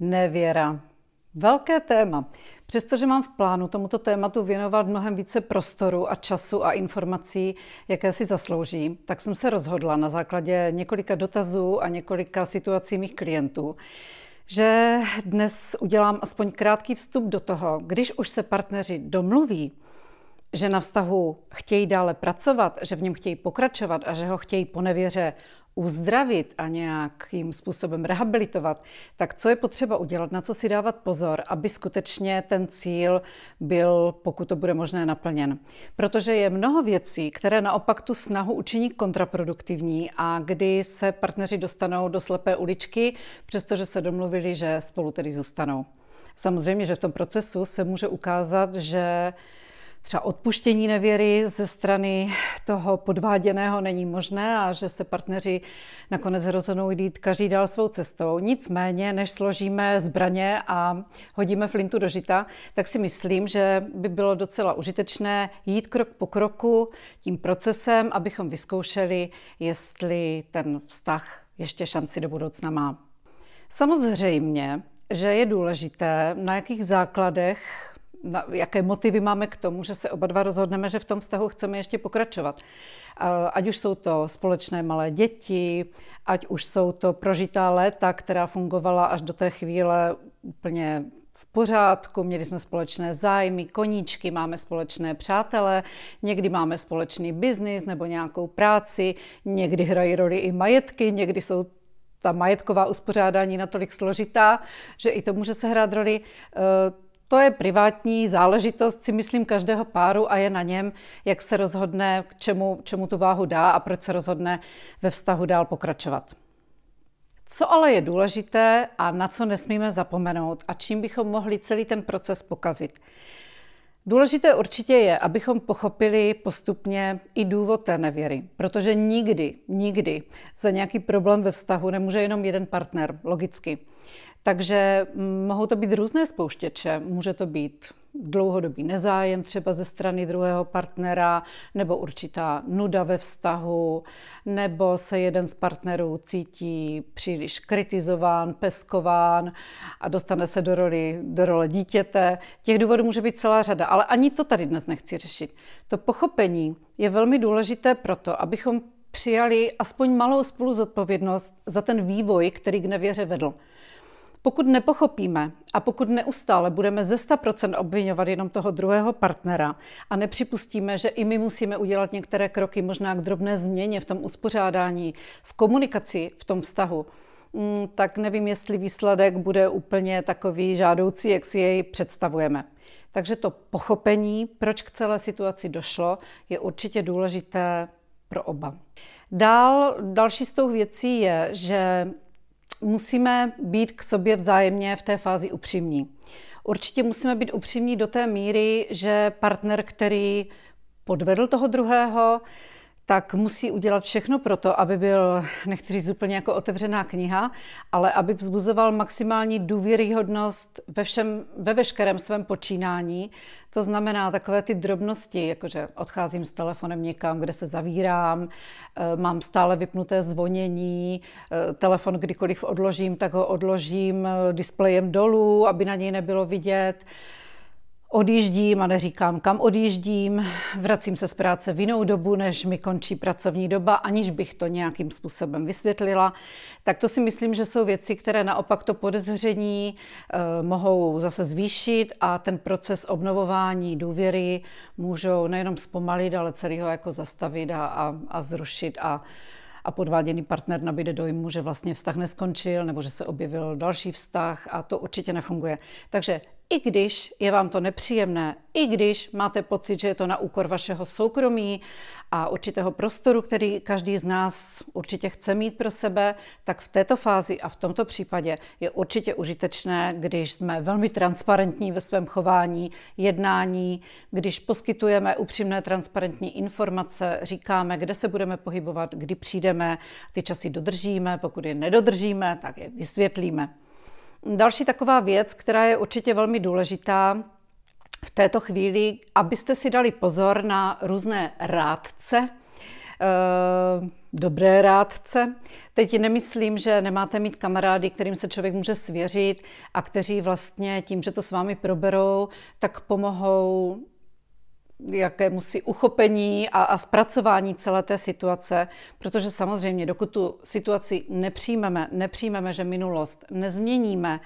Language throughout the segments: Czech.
Nevěra. Velké téma. Přestože mám v plánu tomuto tématu věnovat mnohem více prostoru a času a informací, jaké si zaslouží, tak jsem se rozhodla na základě několika dotazů a několika situací mých klientů, že dnes udělám aspoň krátký vstup do toho, když už se partneři domluví, že na vztahu chtějí dále pracovat, že v něm chtějí pokračovat a že ho chtějí po nevěře uzdravit a nějakým způsobem rehabilitovat, tak co je potřeba udělat, na co si dávat pozor, aby skutečně ten cíl byl, pokud to bude možné, naplněn. Protože je mnoho věcí, které naopak tu snahu učiní kontraproduktivní a kdy se partneři dostanou do slepé uličky, přestože se domluvili, že spolu tedy zůstanou. Samozřejmě, že v tom procesu se může ukázat, že třeba odpuštění nevěry ze strany toho podváděného není možné a že se partneři nakonec rozhodnou jít každý dál svou cestou. Nicméně, než složíme zbraně a hodíme flintu do žita, tak si myslím, že by bylo docela užitečné jít krok po kroku tím procesem, abychom vyzkoušeli, jestli ten vztah ještě šanci do budoucna má. Samozřejmě, že je důležité, na jakých základech na, jaké motivy máme k tomu, že se oba dva rozhodneme, že v tom vztahu chceme ještě pokračovat. Ať už jsou to společné malé děti, ať už jsou to prožitá léta, která fungovala až do té chvíle úplně v pořádku, měli jsme společné zájmy, koníčky, máme společné přátele, někdy máme společný biznis nebo nějakou práci, někdy hrají roli i majetky, někdy jsou ta majetková uspořádání natolik složitá, že i to může se hrát roli. To je privátní záležitost, si myslím, každého páru a je na něm, jak se rozhodne, k čemu, čemu tu váhu dá a proč se rozhodne ve vztahu dál pokračovat. Co ale je důležité a na co nesmíme zapomenout a čím bychom mohli celý ten proces pokazit. Důležité určitě je, abychom pochopili postupně i důvod té nevěry, protože nikdy, nikdy za nějaký problém ve vztahu nemůže jenom jeden partner, logicky. Takže mm, mohou to být různé spouštěče. Může to být dlouhodobý nezájem třeba ze strany druhého partnera, nebo určitá nuda ve vztahu, nebo se jeden z partnerů cítí příliš kritizován, peskován a dostane se do, roli, do role dítěte. Těch důvodů může být celá řada, ale ani to tady dnes nechci řešit. To pochopení je velmi důležité proto, abychom přijali aspoň malou spolu zodpovědnost za ten vývoj, který k nevěře vedl. Pokud nepochopíme a pokud neustále budeme ze 100% obvinovat jenom toho druhého partnera a nepřipustíme, že i my musíme udělat některé kroky možná k drobné změně v tom uspořádání, v komunikaci, v tom vztahu, mm, tak nevím, jestli výsledek bude úplně takový žádoucí, jak si jej představujeme. Takže to pochopení, proč k celé situaci došlo, je určitě důležité pro oba. Dál, další z tou věcí je, že musíme být k sobě vzájemně v té fázi upřímní. Určitě musíme být upřímní do té míry, že partner, který podvedl toho druhého, tak musí udělat všechno pro to, aby byl, nechci říct úplně jako otevřená kniha, ale aby vzbuzoval maximální důvěryhodnost ve, všem, ve veškerém svém počínání. To znamená takové ty drobnosti, jakože odcházím s telefonem někam, kde se zavírám, eh, mám stále vypnuté zvonění, eh, telefon kdykoliv odložím, tak ho odložím eh, displejem dolů, aby na něj nebylo vidět odjíždím a neříkám, kam odjíždím, vracím se z práce v jinou dobu, než mi končí pracovní doba, aniž bych to nějakým způsobem vysvětlila, tak to si myslím, že jsou věci, které naopak to podezření eh, mohou zase zvýšit a ten proces obnovování důvěry můžou nejenom zpomalit, ale celý ho jako zastavit a, a, a zrušit a a podváděný partner nabíde dojmu, že vlastně vztah neskončil nebo že se objevil další vztah a to určitě nefunguje. Takže i když je vám to nepříjemné, i když máte pocit, že je to na úkor vašeho soukromí a určitého prostoru, který každý z nás určitě chce mít pro sebe, tak v této fázi a v tomto případě je určitě užitečné, když jsme velmi transparentní ve svém chování, jednání, když poskytujeme upřímné transparentní informace, říkáme, kde se budeme pohybovat, kdy přijdeme, ty časy dodržíme, pokud je nedodržíme, tak je vysvětlíme. Další taková věc, která je určitě velmi důležitá v této chvíli, abyste si dali pozor na různé rádce, dobré rádce. Teď nemyslím, že nemáte mít kamarády, kterým se člověk může svěřit a kteří vlastně tím, že to s vámi proberou, tak pomohou jakému si uchopení a, a zpracování celé té situace, protože samozřejmě, dokud tu situaci nepřijmeme, nepřijmeme, že minulost nezměníme,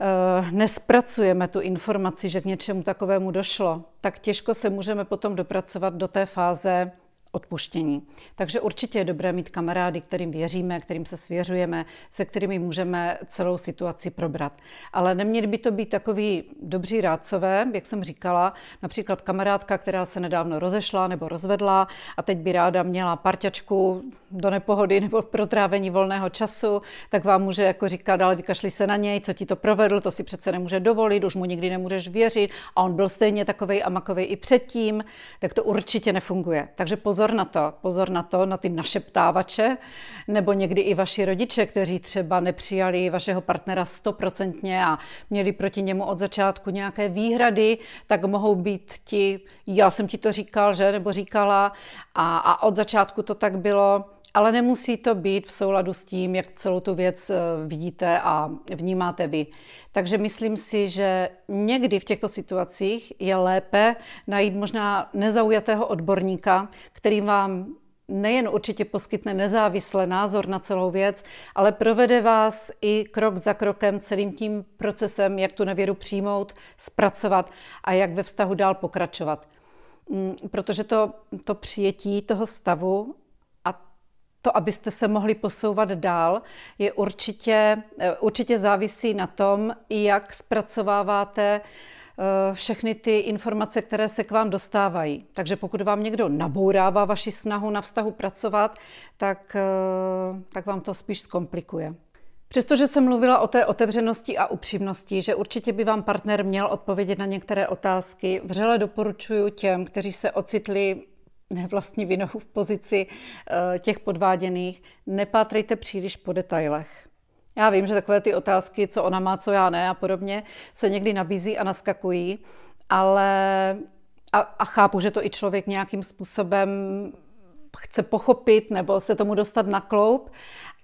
eh, nespracujeme tu informaci, že k něčemu takovému došlo, tak těžko se můžeme potom dopracovat do té fáze odpuštění. Takže určitě je dobré mít kamarády, kterým věříme, kterým se svěřujeme, se kterými můžeme celou situaci probrat. Ale neměli by to být takový dobří rádcové, jak jsem říkala, například kamarádka, která se nedávno rozešla nebo rozvedla a teď by ráda měla parťačku do nepohody nebo pro trávení volného času, tak vám může jako říkat, ale vykašli se na něj, co ti to provedl, to si přece nemůže dovolit, už mu nikdy nemůžeš věřit a on byl stejně takovej a makovej i předtím, tak to určitě nefunguje. Takže pozor pozor na to, pozor na to, na ty naše ptávače, nebo někdy i vaši rodiče, kteří třeba nepřijali vašeho partnera stoprocentně a měli proti němu od začátku nějaké výhrady, tak mohou být ti, já jsem ti to říkal, že, nebo říkala, a, a od začátku to tak bylo, ale nemusí to být v souladu s tím, jak celou tu věc eh, vidíte a vnímáte vy. Takže myslím si, že někdy v těchto situacích je lépe najít možná nezaujatého odborníka, který vám nejen určitě poskytne nezávislý názor na celou věc, ale provede vás i krok za krokem celým tím procesem, jak tu nevěru přijmout, zpracovat a jak ve vztahu dál pokračovat. Mm, protože to, to přijetí toho stavu to, abyste se mohli posouvat dál, je určitě, eh, určitě závisí na tom, jak zpracováváte eh, všechny ty informace, které se k vám dostávají. Takže pokud vám někdo nabourává vaši snahu na vztahu pracovat, tak, eh, tak vám to spíš zkomplikuje. Přestože jsem mluvila o té otevřenosti a upřímnosti, že určitě by vám partner měl odpovědět na některé otázky, vřele doporučuji těm, kteří se ocitli ne vlastně vinou v pozici eh, těch podváděných, nepátrejte příliš po detailech. Já vím, že takové ty otázky, co ona má, co já ne a podobně, se někdy nabízí a naskakují, ale a, a chápu, že to i člověk nějakým způsobem chce pochopit nebo se tomu dostat na kloup,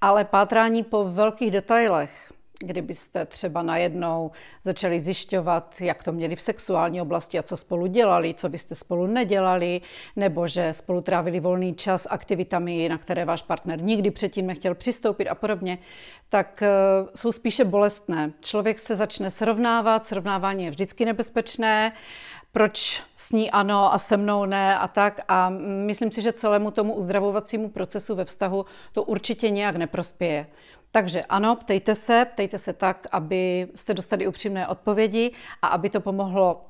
ale pátrání po velkých detailech, kdybyste třeba najednou začali zjišťovat, jak to měli v sexuální oblasti a co spolu dělali, co byste spolu nedělali, nebo že spolu trávili volný čas aktivitami, na které váš partner nikdy předtím nechtěl přistoupit a podobně, tak eh, jsou spíše bolestné. Člověk se začne srovnávat, srovnávání je vždycky nebezpečné, proč s ní ano a se mnou ne a tak. A myslím si, že celému tomu uzdravovacímu procesu ve vztahu to určitě nějak neprospěje. Takže ano, ptejte se, ptejte se tak, aby jste dostali upřímné odpovědi a aby to pomohlo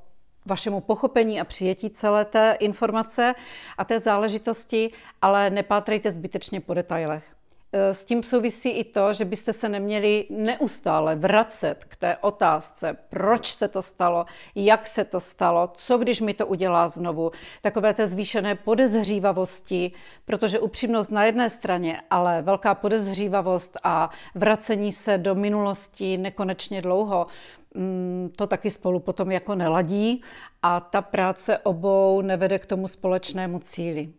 vašemu pochopení a přijetí celé té informace a té záležitosti, ale nepátrejte zbytečně po detailech. Eh, s tím souvisí i to, že byste se neměli neustále vracet k té otázce, proč se to stalo, jak se to stalo, co když mi to udělá znovu. Takové té zvýšené podezřívavosti, protože upřímnost na jedné straně, ale velká podezřívavost a vracení se do minulosti nekonečně dlouho, mm, to taky spolu potom jako neladí a ta práce obou nevede k tomu společnému cíli.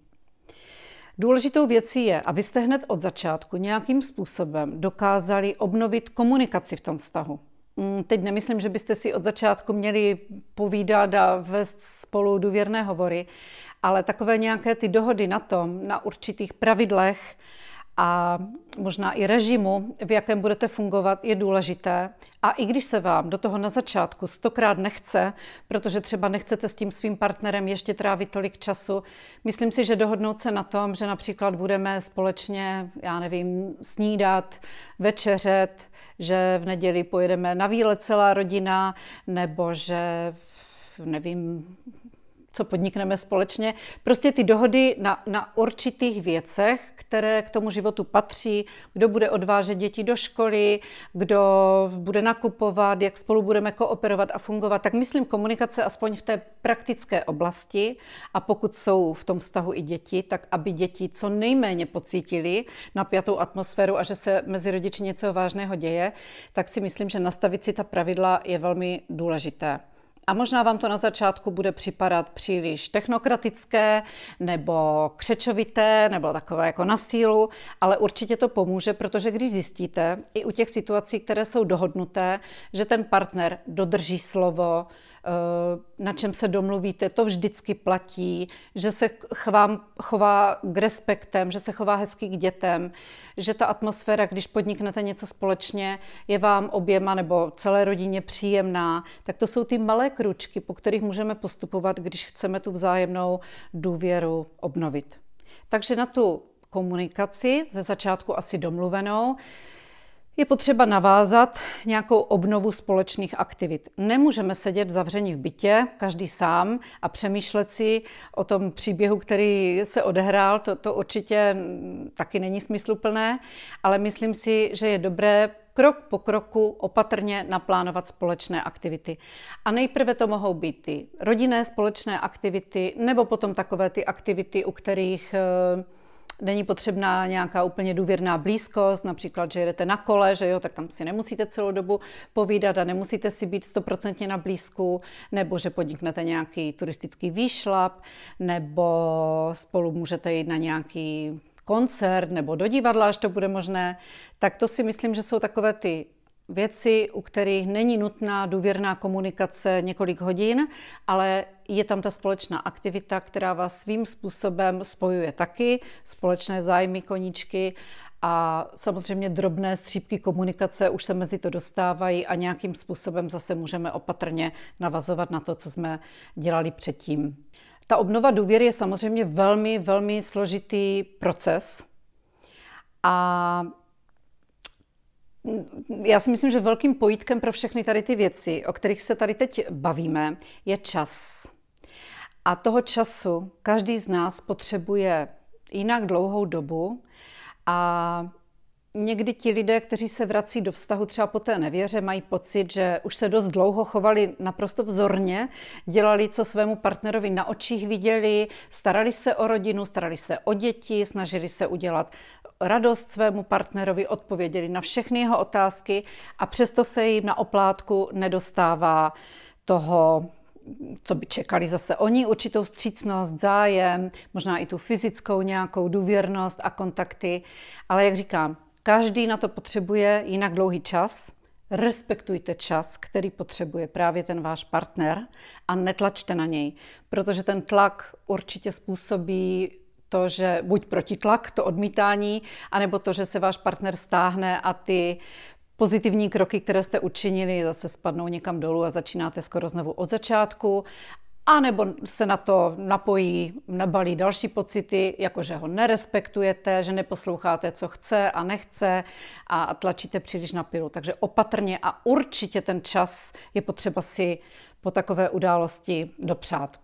Důležitou věcí je, abyste hned od začátku nějakým způsobem dokázali obnovit komunikaci v tom vztahu. Mm, teď nemyslím, že byste si od začátku měli povídat a vést spolu důvěrné hovory, ale takové nějaké ty dohody na tom, na určitých pravidlech, a možná i režimu, v jakém budete fungovat, je důležité. A i když se vám do toho na začátku stokrát nechce, protože třeba nechcete s tím svým partnerem ještě trávit tolik času, myslím si, že dohodnout se na tom, že například budeme společně, já nevím, snídat, večeřet, že v neděli pojedeme na výlet celá rodina, nebo že nevím, co podnikneme společně. Prostě ty dohody na, na určitých věcech, které k tomu životu patří, kdo bude odvážet děti do školy, kdo bude nakupovat, jak spolu budeme kooperovat a fungovat. Tak myslím komunikace aspoň v té praktické oblasti a pokud jsou v tom vztahu i děti, tak aby děti co nejméně pocítili napjatou atmosféru a že se mezi rodiči něco vážného děje, tak si myslím, že nastavit si ta pravidla je velmi důležité. A možná vám to na začátku bude připadat příliš technokratické nebo křečovité nebo takové jako na sílu, ale určitě to pomůže, protože když zjistíte i u těch situací, které jsou dohodnuté, že ten partner dodrží slovo, eh, na čem se domluvíte, to vždycky platí, že se chová, chová k respektem, že se chová hezky k dětem, že ta atmosféra, když podniknete něco společně, je vám oběma nebo celé rodině příjemná, tak to jsou ty malé kručky, po kterých můžeme postupovat, když chceme tu vzájemnou důvěru obnovit. Takže na tu komunikaci, ze začátku asi domluvenou, je potřeba navázat nějakou obnovu společných aktivit. Nemůžeme sedět zavření v bytě, každý sám, a přemýšlet si o tom příběhu, který se odehrál. To, to určitě taky není smysluplné, ale myslím si, že je dobré krok po kroku opatrně naplánovat společné aktivity. A nejprve to mohou být ty rodinné společné aktivity, nebo potom takové ty aktivity, u kterých eh, není potřebná nějaká úplně důvěrná blízkost, například, že jedete na kole, že jo, tak tam si nemusíte celou dobu povídat a nemusíte si být stoprocentně na blízku, nebo že podniknete nějaký turistický výšlap, nebo spolu můžete jít na nějaký koncert nebo do divadla, až to bude možné, tak to si myslím, že jsou takové ty věci, u kterých není nutná důvěrná komunikace několik hodin, ale je tam ta společná aktivita, která vás svým způsobem spojuje taky, společné zájmy koníčky a samozřejmě drobné střípky komunikace už se mezi to dostávají a nějakým způsobem zase můžeme opatrně navazovat na to, co jsme dělali předtím. Ta obnova důvěry je samozřejmě velmi, velmi složitý proces. A já si myslím, že velkým pojítkem pro všechny tady ty věci, o kterých se tady teď bavíme, je čas. A toho času každý z nás potřebuje jinak dlouhou dobu a Někdy ti lidé, kteří se vrací do vztahu třeba po té nevěře, mají pocit, že už se dost dlouho chovali naprosto vzorně, dělali, co svému partnerovi na očích viděli, starali se o rodinu, starali se o děti, snažili se udělat radost svému partnerovi, odpověděli na všechny jeho otázky a přesto se jim na oplátku nedostává toho co by čekali zase oni, určitou střícnost, zájem, možná i tu fyzickou nějakou důvěrnost a kontakty. Ale jak říkám, Každý na to potřebuje jinak dlouhý čas. Respektujte čas, který potřebuje právě ten váš partner a netlačte na něj, protože ten tlak určitě způsobí to, že buď protitlak, to odmítání, anebo to, že se váš partner stáhne a ty pozitivní kroky, které jste učinili, zase spadnou někam dolů a začínáte skoro znovu od začátku a nebo se na to napojí, nabalí další pocity, jako že ho nerespektujete, že neposloucháte, co chce a nechce a tlačíte příliš na pilu. Takže opatrně a určitě ten čas je potřeba si po takové události dopřát.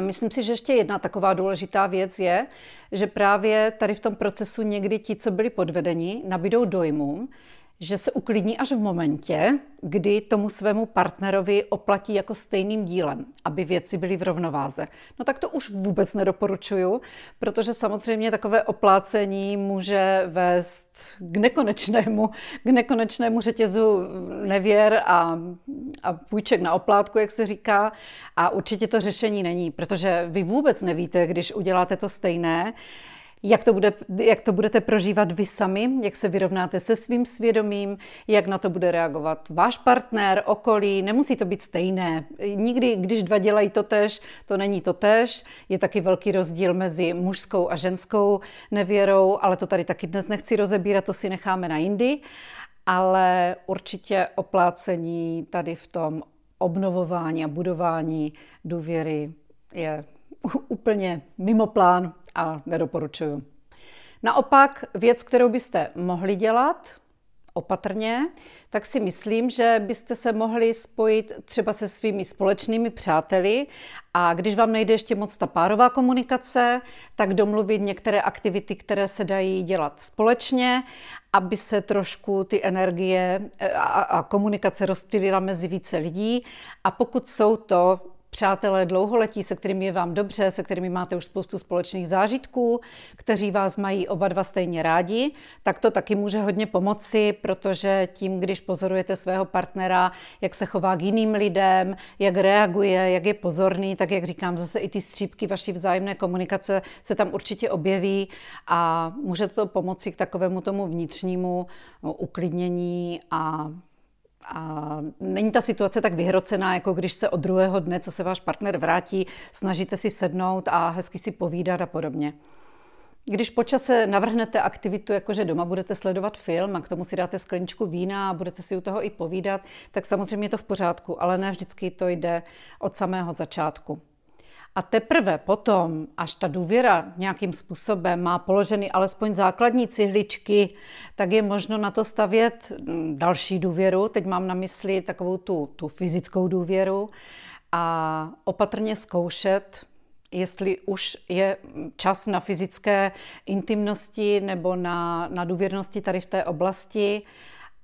Myslím si, že ještě jedna taková důležitá věc je, že právě tady v tom procesu někdy ti, co byli podvedeni, nabídou dojmu, že se uklidní až v momentě, kdy tomu svému partnerovi oplatí jako stejným dílem, aby věci byly v rovnováze. No tak to už vůbec nedoporučuju, protože samozřejmě takové oplácení může vést k nekonečnému, k nekonečnému řetězu nevěr a, a půjček na oplátku, jak se říká. A určitě to řešení není, protože vy vůbec nevíte, když uděláte to stejné, jak to, bude, jak to budete prožívat vy sami, jak se vyrovnáte se svým svědomím, jak na to bude reagovat váš partner, okolí. Nemusí to být stejné. Nikdy, když dva dělají to tež, to není to tež. Je taky velký rozdíl mezi mužskou a ženskou nevěrou, ale to tady taky dnes nechci rozebírat, to si necháme na jindy. Ale určitě oplácení tady v tom obnovování a budování důvěry je úplně mimo plán a nedoporučuju. Naopak věc, kterou byste mohli dělat opatrně, tak si myslím, že byste se mohli spojit třeba se svými společnými přáteli a když vám nejde ještě moc ta párová komunikace, tak domluvit některé aktivity, které se dají dělat společně, aby se trošku ty energie a, a komunikace rozptýlila mezi více lidí. A pokud jsou to přátelé dlouholetí, se kterými je vám dobře, se kterými máte už spoustu společných zážitků, kteří vás mají oba dva stejně rádi, tak to taky může hodně pomoci, protože tím, když pozorujete svého partnera, jak se chová k jiným lidem, jak reaguje, jak je pozorný, tak jak říkám, zase i ty střípky vaší vzájemné komunikace se tam určitě objeví a může to pomoci k takovému tomu vnitřnímu no, uklidnění a a není ta situace tak vyhrocená, jako když se od druhého dne, co se váš partner vrátí, snažíte si sednout a hezky si povídat a podobně. Když počase navrhnete aktivitu, jakože doma budete sledovat film a k tomu si dáte skleničku vína a budete si u toho i povídat, tak samozřejmě je to v pořádku, ale ne vždycky to jde od samého začátku. A teprve potom, až ta důvěra nějakým způsobem má položeny alespoň základní cihličky, tak je možno na to stavět mm, další důvěru. Teď mám na mysli takovou tu, tu fyzickou důvěru a opatrně zkoušet, jestli už je čas na fyzické intimnosti nebo na, na důvěrnosti tady v té oblasti.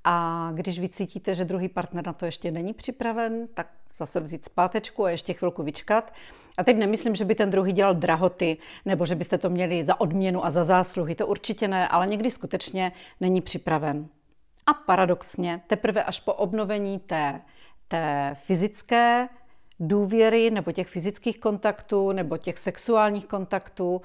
A když vycítíte, že druhý partner na to ještě není připraven, tak zase vzít zpátečku a ještě chvilku vyčkat. A teď nemyslím, že by ten druhý dělal drahoty, nebo že byste to měli za odměnu a za zásluhy, to určitě ne, ale někdy skutečně není připraven. A paradoxně, teprve až po obnovení té, té fyzické důvěry nebo těch fyzických kontaktů nebo těch sexuálních kontaktů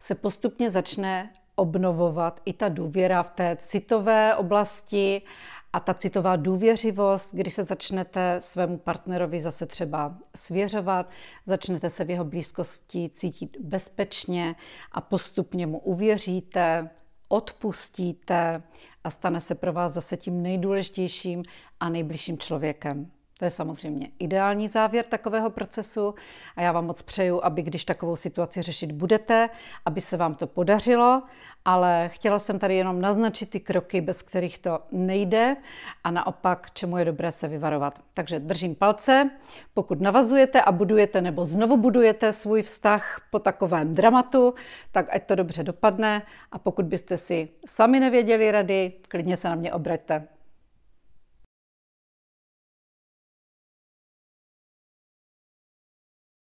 se postupně začne obnovovat i ta důvěra v té citové oblasti a ta citová důvěřivost, když se začnete svému partnerovi zase třeba svěřovat, začnete se v jeho blízkosti cítit bezpečně a postupně mu uvěříte, odpustíte a stane se pro vás zase tím nejdůležitějším a nejbližším člověkem. To je samozřejmě ideální závěr takového procesu a já vám moc přeju, aby když takovou situaci řešit budete, aby se vám to podařilo, ale chtěla jsem tady jenom naznačit ty kroky, bez kterých to nejde a naopak, čemu je dobré se vyvarovat. Takže držím palce, pokud navazujete a budujete nebo znovu budujete svůj vztah po takovém dramatu, tak ať to dobře dopadne a pokud byste si sami nevěděli rady, klidně se na mě obraťte.